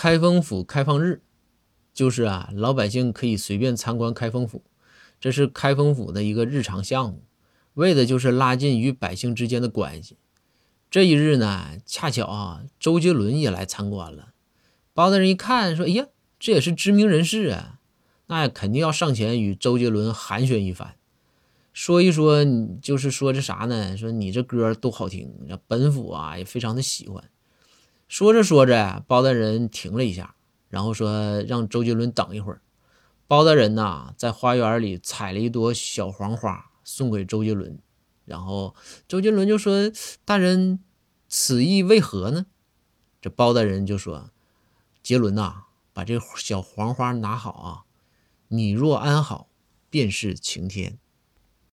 开封府开放日，就是啊，老百姓可以随便参观开封府，这是开封府的一个日常项目，为的就是拉近与百姓之间的关系。这一日呢，恰巧啊，周杰伦也来参观了。包大人一看，说：“哎呀，这也是知名人士啊，那肯定要上前与周杰伦寒暄一番，说一说，就是说这啥呢？说你这歌都好听，本府啊也非常的喜欢。”说着说着，包大人停了一下，然后说：“让周杰伦等一会儿。”包大人呐，在花园里采了一朵小黄花送给周杰伦。然后周杰伦就说：“大人，此意为何呢？”这包大人就说：“杰伦呐，把这小黄花拿好啊！你若安好，便是晴天。”